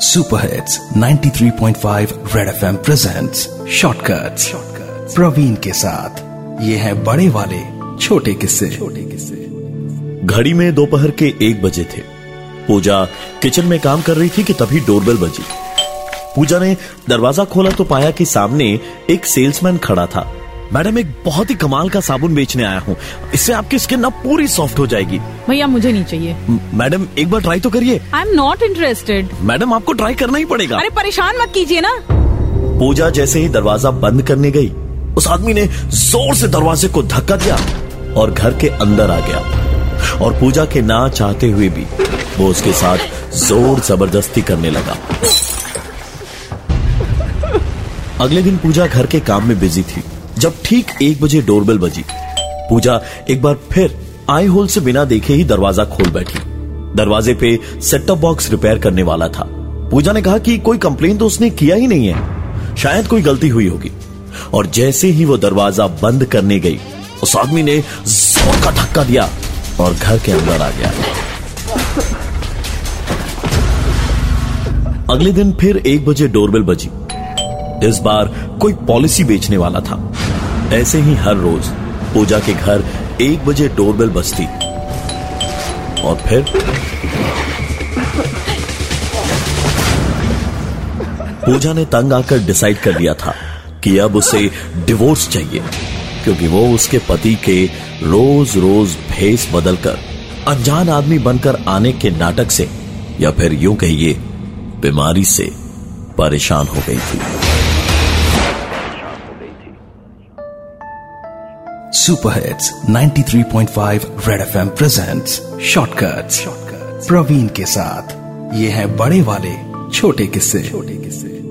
Super hits 93.5 red FM presents shortcuts Praveen के साथ। ये है बड़े वाले छोटे किस्से छोटे किस्से। घड़ी में दोपहर के एक बजे थे। पूजा किचन में काम कर रही थी कि तभी डोरबेल बजी। पूजा ने दरवाज़ा खोला तो पाया कि सामने एक सेल्समैन खड़ा था। मैडम एक बहुत ही कमाल का साबुन बेचने आया हूँ। इससे आपकी स्किन अब पूरी सॉफ्ट हो जाएगी। भैया मुझे नहीं चाहिए। मैडम एक बार ट्राई तो करिए। I am not interested madam आपको ट्राई करना ही पड़ेगा। अरे परेशान मत कीजिए ना। पूजा जैसे ही दरवाज़ा बंद करने गई उस आदमी ने ज़ोर से दरवाजे को धक्का दिया और घर के अंदर आ गया। और पूजा के ना चाहते हुए भी वो उसके साथ ज़ोर ज़बरदस्ती करने लगा। अगले दिन पूजा घर के काम में बिज़ी थी। जब ठीक एक बजे डोरबेल बजी। पूजा एक बार फिर आई होल से बिना देखे ही दरवाज़ा खोल बैठी। दरवाजे पे सेट टॉप बॉक्स रिपेयर करने वाला था। पूजा ने कहा कि कोई कंप्लेन तो उसने किया ही नहीं है। शायद कोई गलती हुई होगी। और जैसे ही वो दरवाज़ा बंद करने गई, उस आदमी ने ज़ोर का धक्का दिया और घर के अंदर आ गया। अगले दिन फिर एक बजे डोरबेल बजी। इस बार कोई पॉलिसी बेचने वाला था। ऐसे ही हर रोज पूजा के घर एक बजे डोरबेल बजती। और फिर पूजा ने तंग आकर डिसाइड कर लिया था कि अब उसे डिवोर्स चाहिए, क्योंकि वो उसके पति के रोज रोज भेस बदलकर अनजान आदमी बनकर आने के नाटक से या फिर यूँ कहिए, बीमारी से परेशान हो गई थी। Super hits 93.5 red FM presents shortcut shortcut Praveen के साथ। ये है बड़े वाले छोटे किस्से छोटे किस्से।